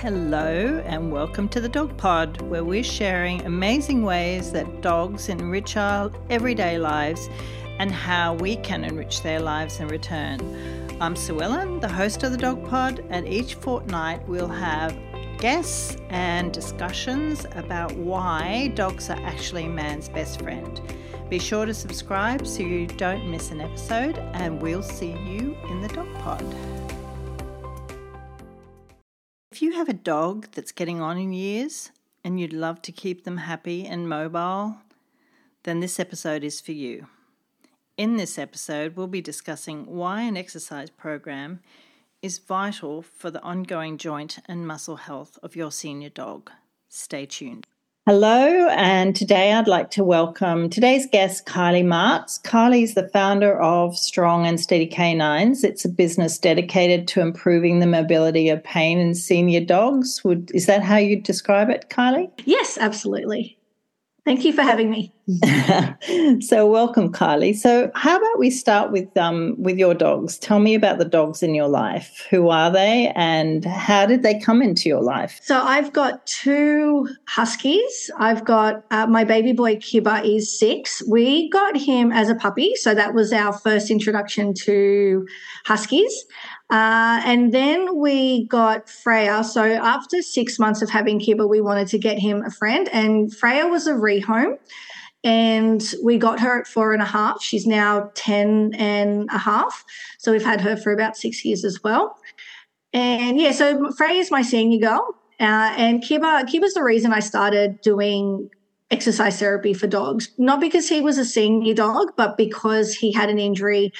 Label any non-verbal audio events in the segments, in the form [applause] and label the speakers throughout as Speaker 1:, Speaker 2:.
Speaker 1: Hello, and welcome to the Dog Pod, where we're sharing amazing ways that dogs enrich our everyday lives and how we can enrich their lives in return. I'm Sue Ellen, the host of the Dog Pod, and each fortnight we'll have guests and discussions about why dogs are actually man's best friend. Be sure to subscribe so you don't miss an episode, and we'll see you in the Dog Pod. If you have a dog that's getting on in years and you'd love to keep them happy and mobile, then this episode is for you. In this episode, we'll be discussing why an exercise program is vital for the ongoing joint and muscle health of your senior dog. Stay tuned. Hello, and today I'd like to welcome today's guest, Kylie Marks. Kylie is the founder of Strong and Steady Canines. It's a business dedicated to improving the mobility of pain in senior dogs. Would is that how you describe it, Kylie?
Speaker 2: Yes, absolutely. Thank you for having me. [laughs]
Speaker 1: so welcome, Kylie. So how about we start with um, with your dogs? Tell me about the dogs in your life. Who are they, and how did they come into your life?
Speaker 2: So I've got two huskies. I've got uh, my baby boy Kiba is six. We got him as a puppy, so that was our first introduction to huskies. Uh, and then we got Freya. So after six months of having Kiba, we wanted to get him a friend, and Freya was a rehome. And we got her at four and a half. She's now 10 and a half. So we've had her for about six years as well. And yeah, so Frey is my senior girl. Uh, and Kiba, Kiba's the reason I started doing exercise therapy for dogs, not because he was a senior dog, but because he had an injury.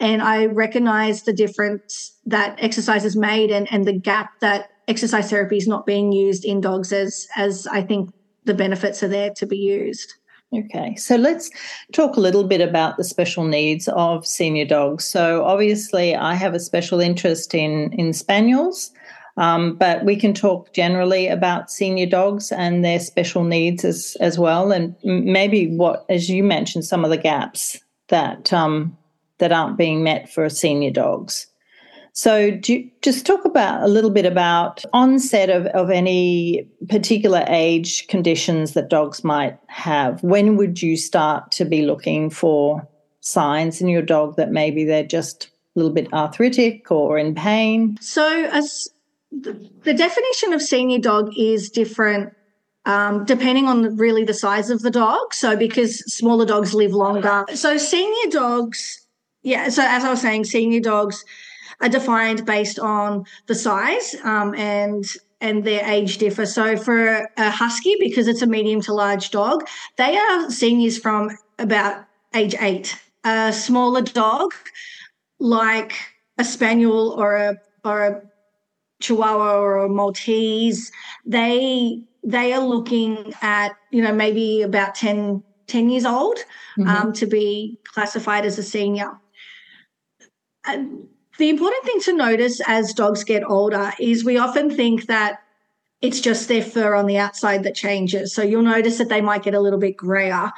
Speaker 2: And I recognized the difference that exercise has made and, and the gap that exercise therapy is not being used in dogs as, as I think the benefits are there to be used.
Speaker 1: Okay, so let's talk a little bit about the special needs of senior dogs. So, obviously, I have a special interest in, in spaniels. Um, but we can talk generally about senior dogs and their special needs as, as well, and maybe what, as you mentioned, some of the gaps that um, that aren't being met for senior dogs. So, do just talk about a little bit about onset of, of any particular age conditions that dogs might have. When would you start to be looking for signs in your dog that maybe they're just a little bit arthritic or in pain?
Speaker 2: So, as the, definition of senior dog is different um, depending on really the size of the dog. So, because smaller dogs live longer. So, senior dogs, yeah. So, as I was saying, senior dogs are defined based on the size um, and and their age differ. So, for a husky, because it's a medium to large dog, they are seniors from about age eight. A smaller dog, like a spaniel or a or a Chihuahua or a Maltese, they they are looking at you know maybe about 10, 10 years old mm-hmm. um, to be classified as a senior. And the important thing to notice as dogs get older is we often think that it's just their fur on the outside that changes. So you'll notice that they might get a little bit grayer,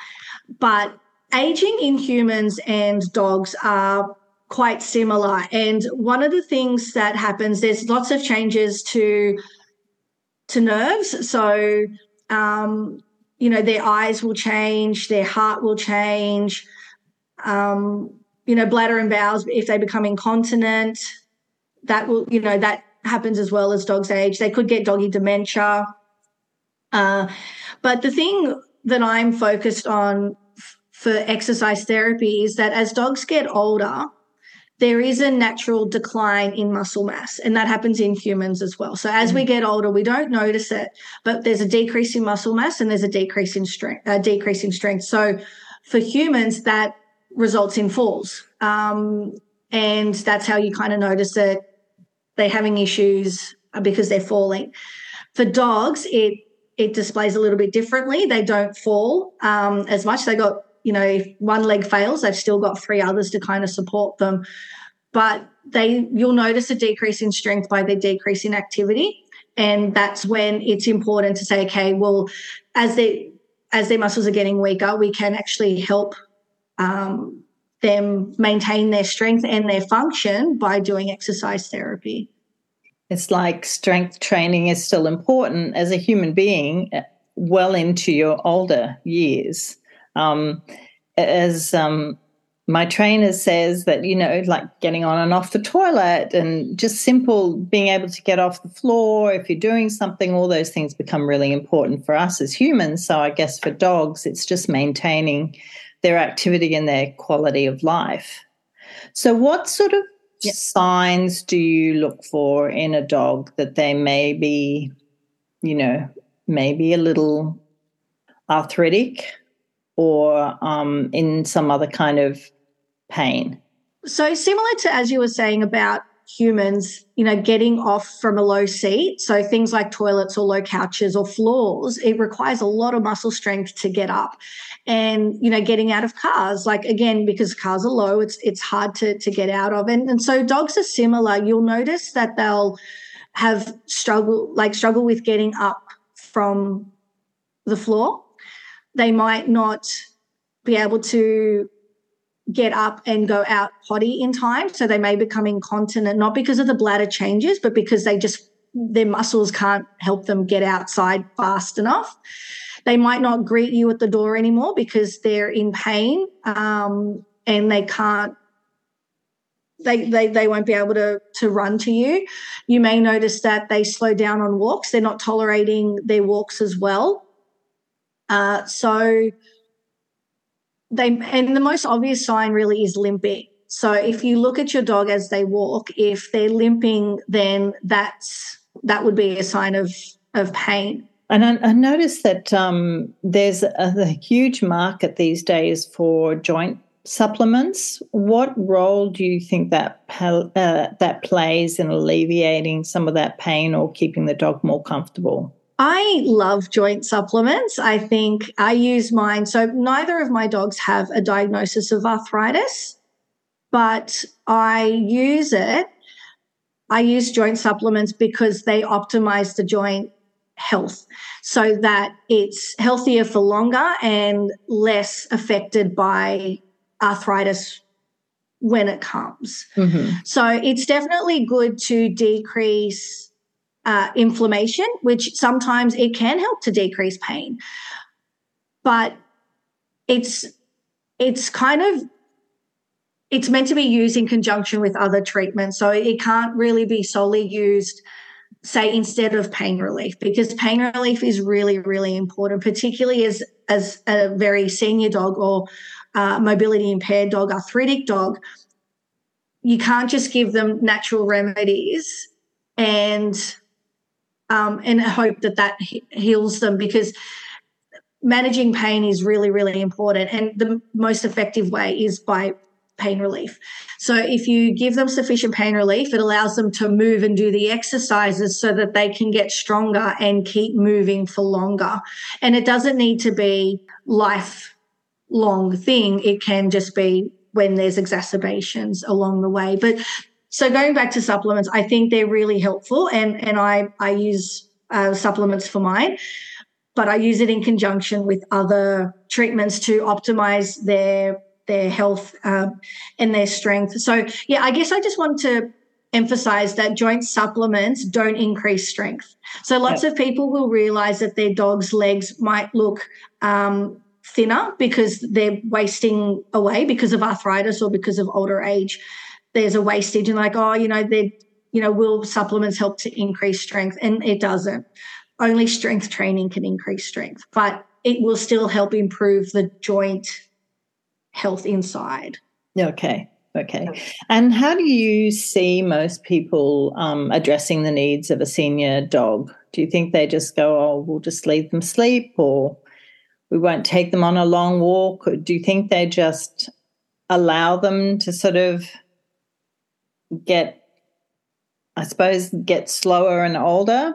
Speaker 2: but aging in humans and dogs are quite similar. And one of the things that happens, there's lots of changes to to nerves. So um, you know, their eyes will change, their heart will change. Um, you know, bladder and bowels, if they become incontinent, that will, you know, that happens as well as dogs age. They could get doggy dementia. Uh, but the thing that I'm focused on f- for exercise therapy is that as dogs get older, there is a natural decline in muscle mass, and that happens in humans as well. So as we mm. get older, we don't notice it, but there's a decrease in muscle mass and there's a decrease in strength. A decrease in strength. So for humans, that results in falls, um, and that's how you kind of notice that they're having issues because they're falling. For dogs, it it displays a little bit differently. They don't fall um, as much. They got you know, if one leg fails, they've still got three others to kind of support them. But they you'll notice a decrease in strength by their decrease in activity. And that's when it's important to say, okay, well, as they as their muscles are getting weaker, we can actually help um, them maintain their strength and their function by doing exercise therapy.
Speaker 1: it's like strength training is still important as a human being uh, well into your older years. Um, as um, my trainer says that you know like getting on and off the toilet and just simple being able to get off the floor if you're doing something all those things become really important for us as humans so i guess for dogs it's just maintaining their activity and their quality of life so what sort of yep. signs do you look for in a dog that they may be you know maybe a little arthritic or um, in some other kind of pain.
Speaker 2: So, similar to as you were saying about humans, you know, getting off from a low seat, so things like toilets or low couches or floors, it requires a lot of muscle strength to get up. And, you know, getting out of cars, like again, because cars are low, it's it's hard to to get out of. And, and so dogs are similar. You'll notice that they'll have struggle like struggle with getting up from the floor. They might not be able to get up and go out potty in time. So they may become incontinent, not because of the bladder changes, but because they just, their muscles can't help them get outside fast enough. They might not greet you at the door anymore because they're in pain um, and they can't they, they they won't be able to to run to you. You may notice that they slow down on walks. They're not tolerating their walks as well. Uh, so they and the most obvious sign really is limping. So if you look at your dog as they walk, if they're limping, then that's that would be a sign of of pain.
Speaker 1: And I, I noticed that um, there's a, a, huge market these days for joint supplements. What role do you think that uh, that plays in alleviating some of that pain or keeping the dog more comfortable?
Speaker 2: I love joint supplements. I think I use mine. So neither of my dogs have a diagnosis of arthritis, but I use it. I use joint supplements because they optimize the joint health so that it's healthier for longer and less affected by arthritis when it comes. Mm-hmm. So it's definitely good to decrease uh, inflammation, which sometimes it can help to decrease pain. But it's it's kind of it's meant to be used in conjunction with other treatments. So it can't really be solely used, say, instead of pain relief, because pain relief is really, really important, particularly as as a very senior dog or uh, mobility impaired dog, arthritic dog. You can't just give them natural remedies and um, and hope that that heals them because managing pain is really, really important. And the most effective way is by pain relief. So if you give them sufficient pain relief, it allows them to move and do the exercises so that they can get stronger and keep moving for longer. And it doesn't need to be lifelong thing. It can just be when there's exacerbations along the way. But so going back to supplements, I think they're really helpful, and and I I use uh, supplements for mine, but I use it in conjunction with other treatments to optimize their their health uh, and their strength. So yeah, I guess I just want to emphasize that joint supplements don't increase strength. So lots yep. of people will realize that their dog's legs might look um, thinner because they're wasting away because of arthritis or because of older age there's a wastage and like, oh, you know, they, you know, will supplements help to increase strength? And it doesn't. Only strength training can increase strength, but it will still help improve the joint health inside.
Speaker 1: Okay. Okay. And how do you see most people um, addressing the needs of a senior dog? Do you think they just go, oh, we'll just leave them sleep or we won't take them on a long walk? Or do you think they just allow them to sort of get, I suppose, get slower and older?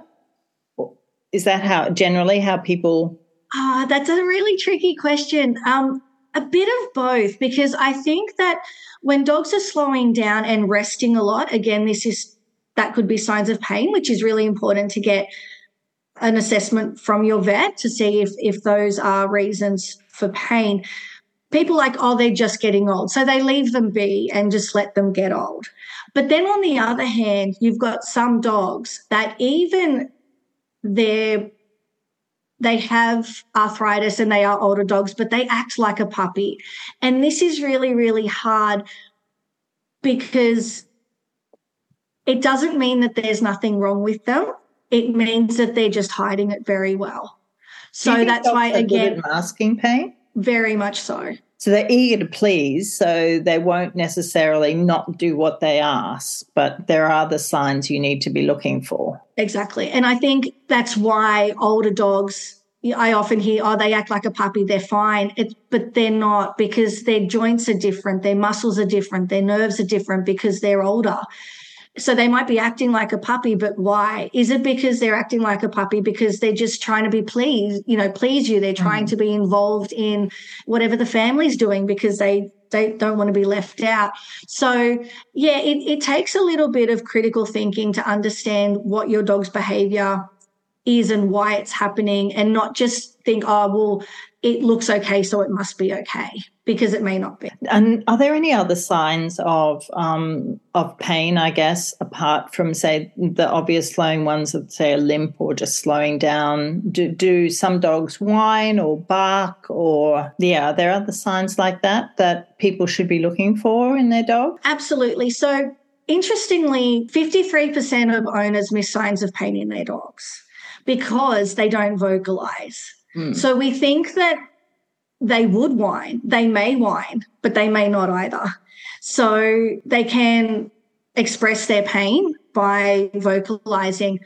Speaker 1: Is that how generally how people?
Speaker 2: Ah, oh, that's a really tricky question. Um, a bit of both, because I think that when dogs are slowing down and resting a lot, again, this is that could be signs of pain, which is really important to get an assessment from your vet to see if if those are reasons for pain. people like, oh, they're just getting old. So they leave them be and just let them get old. But then on the other hand, you've got some dogs that even they're they have arthritis and they are older dogs, but they act like a puppy. And this is really, really hard because it doesn't mean that there's nothing wrong with them. It means that they're just hiding it very well. So that's why, again,
Speaker 1: masking pain?
Speaker 2: Very much so.
Speaker 1: So they're eager to please, so they won't necessarily not do what they ask, but there are the signs you need to be looking for.
Speaker 2: Exactly. And I think that's why older dogs, I often hear, oh, they act like a puppy, they're fine. It, but they're not because their joints are different, their muscles are different, their nerves are different because they're older. So they might be acting like a puppy, but why? Is it because they're acting like a puppy because they're just trying to be pleased, you know, please you? They're trying mm. to be involved in whatever the family's doing because they they don't want to be left out. So yeah, it, it takes a little bit of critical thinking to understand what your dog's behavior is and why it's happening and not just think, oh, well, it looks okay, so it must be okay because it may not be.
Speaker 1: And are there any other signs of um, of pain? I guess apart from say the obvious slowing ones of say a limp or just slowing down. Do do some dogs whine or bark or yeah? Are there other signs like that that people should be looking for in their dog?
Speaker 2: Absolutely. So interestingly, fifty three percent of owners miss signs of pain in their dogs because they don't vocalize. Mm. So we think that they would whine, they may whine, but they may not either. So they can express their pain by vocalizing.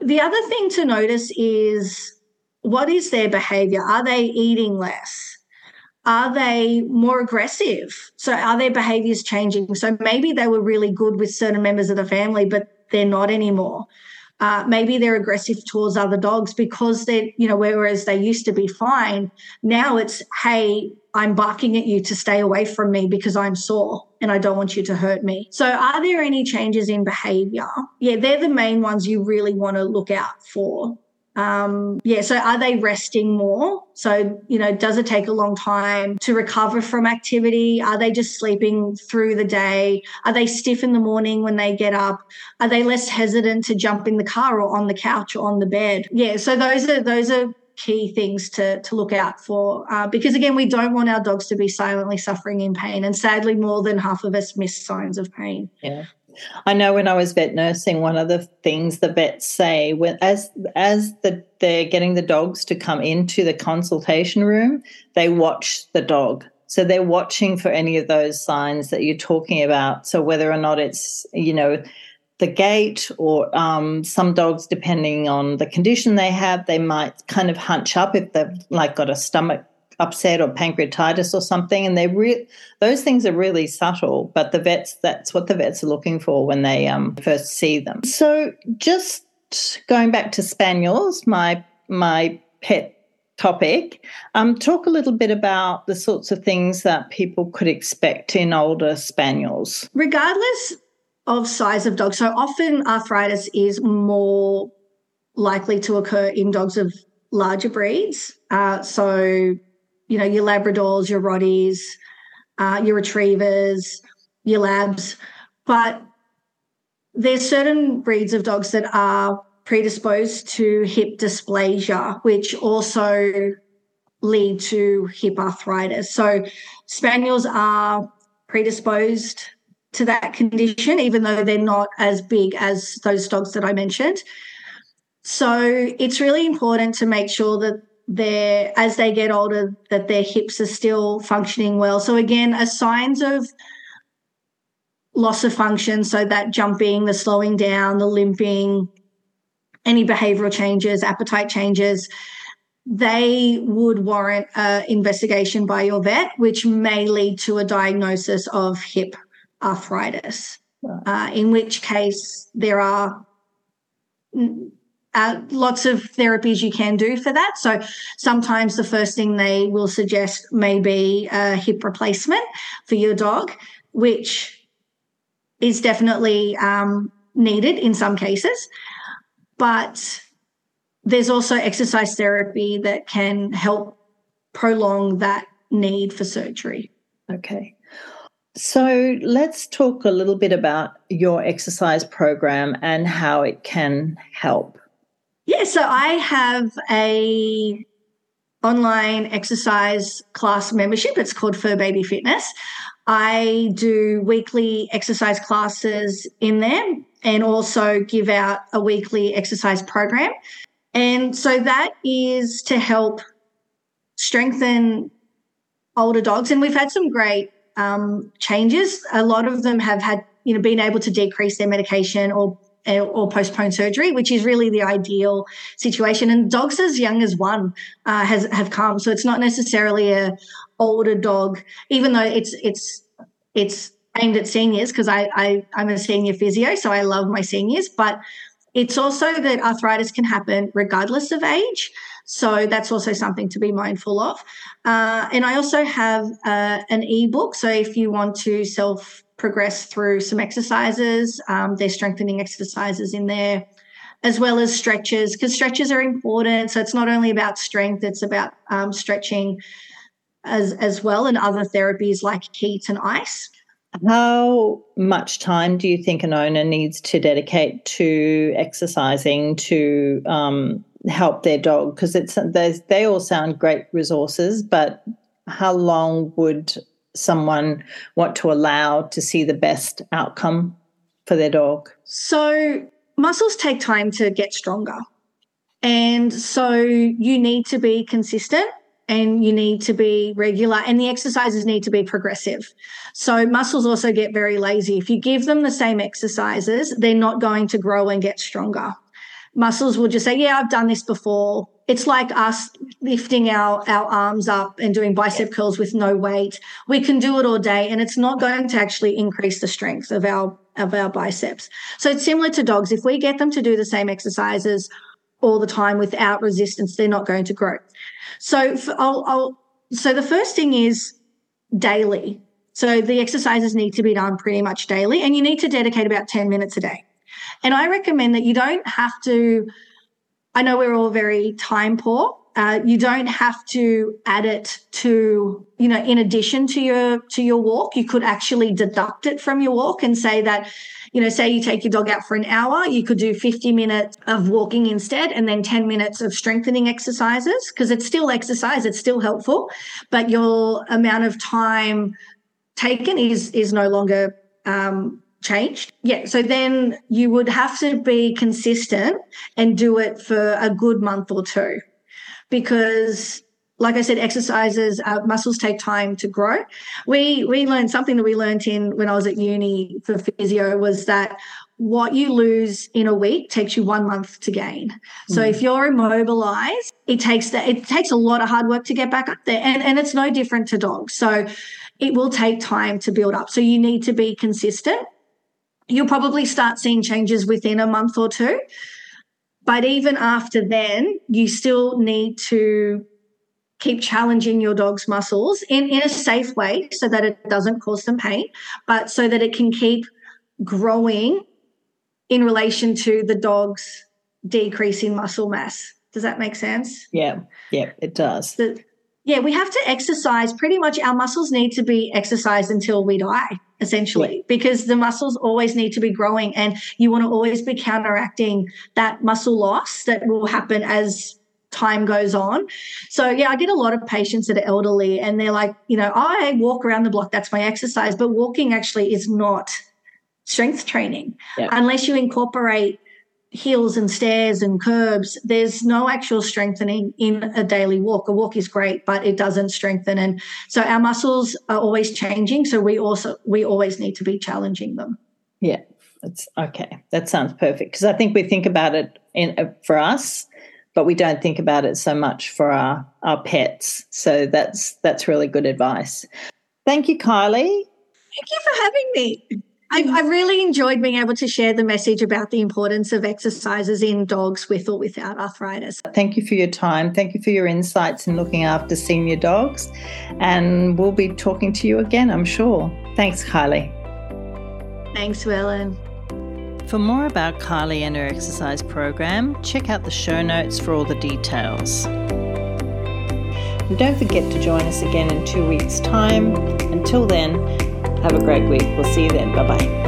Speaker 2: The other thing to notice is what is their behavior? Are they eating less? Are they more aggressive? So are their behaviors changing? So maybe they were really good with certain members of the family, but they're not anymore. Uh, maybe they're aggressive towards other dogs because they're, you know, whereas they used to be fine. Now it's, hey, I'm barking at you to stay away from me because I'm sore and I don't want you to hurt me. So, are there any changes in behavior? Yeah, they're the main ones you really want to look out for. Um, yeah, so are they resting more? So, you know, does it take a long time to recover from activity? Are they just sleeping through the day? Are they stiff in the morning when they get up? Are they less hesitant to jump in the car or on the couch or on the bed? Yeah, so those are those are key things to to look out for uh, because again we don't want our dogs to be silently suffering in pain and sadly more than half of us miss signs of pain
Speaker 1: yeah I know when I was vet nursing, one of the things the vets say when as as the, they're getting the dogs to come into the consultation room, they watch the dog. So they're watching for any of those signs that you're talking about. So whether or not it's you know the gait or um, some dogs, depending on the condition they have, they might kind of hunch up if they've like got a stomach upset or pancreatitis or something and they re- those things are really subtle but the vets that's what the vets are looking for when they um, first see them. So just going back to spaniels my my pet topic um, talk a little bit about the sorts of things that people could expect in older spaniels.
Speaker 2: Regardless of size of dog so often arthritis is more likely to occur in dogs of larger breeds. Uh, so you know, your Labradors, your Rotties, uh, your Retrievers, your Labs. But there's certain breeds of dogs that are predisposed to hip dysplasia, which also lead to hip arthritis. So spaniels are predisposed to that condition, even though they're not as big as those dogs that I mentioned. So it's really important to make sure that their as they get older that their hips are still functioning well. So again, a signs of loss of function, so that jumping, the slowing down, the limping, any behavioral changes, appetite changes, they would warrant an investigation by your vet, which may lead to a diagnosis of hip arthritis. Uh, in which case, there are uh, lots of therapies you can do for that. So sometimes the first thing they will suggest may be a hip replacement for your dog, which is definitely um, needed in some cases. But there's also exercise therapy that can help prolong that need for surgery.
Speaker 1: Okay. So let's talk a little bit about your exercise program and how it can help.
Speaker 2: Yeah, so I have a online exercise class membership. It's called Fur Baby Fitness. I do weekly exercise classes in there and also give out a weekly exercise program. And so that is to help strengthen older dogs. And we've had some great um, changes. A lot of them have had, you know, been able to decrease their medication or or postpone surgery, which is really the ideal situation. And dogs as young as one uh, has have come, so it's not necessarily a older dog, even though it's it's it's aimed at seniors because I, I I'm a senior physio, so I love my seniors, but it's also that arthritis can happen regardless of age. So that's also something to be mindful of. Uh, and I also have uh, an ebook. So if you want to self progress through some exercises, um, there's strengthening exercises in there, as well as stretches, because stretches are important. So it's not only about strength, it's about um, stretching as, as well, and other therapies like heat and ice.
Speaker 1: How much time do you think an owner needs to dedicate to exercising to um, help their dog because it's they all sound great resources but how long would someone want to allow to see the best outcome for their dog
Speaker 2: so muscles take time to get stronger and so you need to be consistent and you need to be regular and the exercises need to be progressive. So muscles also get very lazy. If you give them the same exercises, they're not going to grow and get stronger muscles will just say, Yeah, I've done this before. It's like us lifting our, our arms up and doing bicep curls with no weight. We can do it all day and it's not going to actually increase the strength of our of our biceps. So it's similar to dogs. If we get them to do the same exercises all the time without resistance, they're not going to grow. So I'll, I'll so the first thing is daily. So the exercises need to be done pretty much daily, and you need to dedicate about 10 minutes a day. And I recommend that you don't have to, I know we're all very time poor. Uh, you don't have to add it to you know in addition to your to your walk you could actually deduct it from your walk and say that you know say you take your dog out for an hour you could do 50 minutes of walking instead and then 10 minutes of strengthening exercises because it's still exercise it's still helpful but your amount of time taken is is no longer um, changed. Yeah. So then you would have to be consistent and do it for a good month or two because like I said, exercises, uh, muscles take time to grow. We we learned something that we learned in when I was at uni for physio was that what you lose in a week takes you one month to gain. So mm. if you're immobilized, it takes that it takes a lot of hard work to get back up there, and and it's no different to dogs. So it will take time to build up. So you need to be consistent you'll probably start seeing changes within a month or two. But even after then, you still need to keep challenging your dog's muscles in, in a safe way so that it doesn't cause them pain, but so that it can keep growing in relation to the dog's decreasing muscle mass. Does that make sense?
Speaker 1: Yeah, yeah, it does.
Speaker 2: The, yeah, we have to exercise. Pretty much our muscles need to be exercised until we die, essentially, yeah. because the muscles always need to be growing and you want to always be counteracting that muscle loss that will happen as time goes on. So, yeah, I get a lot of patients that are elderly and they're like, you know, I walk around the block, that's my exercise. But walking actually is not strength training yeah. unless you incorporate hills and stairs and curbs, there's no actual strengthening in a daily walk. A walk is great, but it doesn't strengthen. And so our muscles are always changing. So we also we always need to be challenging them.
Speaker 1: Yeah, that's okay. That sounds perfect because I think we think about it in uh, for us, but we don't think about it so much for our our pets. So that's that's really good advice. Thank you, Kylie.
Speaker 2: Thank you for having me. I've, mm. I've, really enjoyed being able to share the message about the importance of exercises in dogs with or without arthritis.
Speaker 1: Thank you for your time. Thank you for your insights in looking after senior dogs. And we'll be talking to you again, I'm sure. Thanks, Kylie.
Speaker 2: Thanks, Ellen.
Speaker 1: For more about Kylie and her exercise program, check out the show notes for all the details. And don't forget to join us again in two weeks' time. Until then, have a great week. We'll see you then. Bye bye.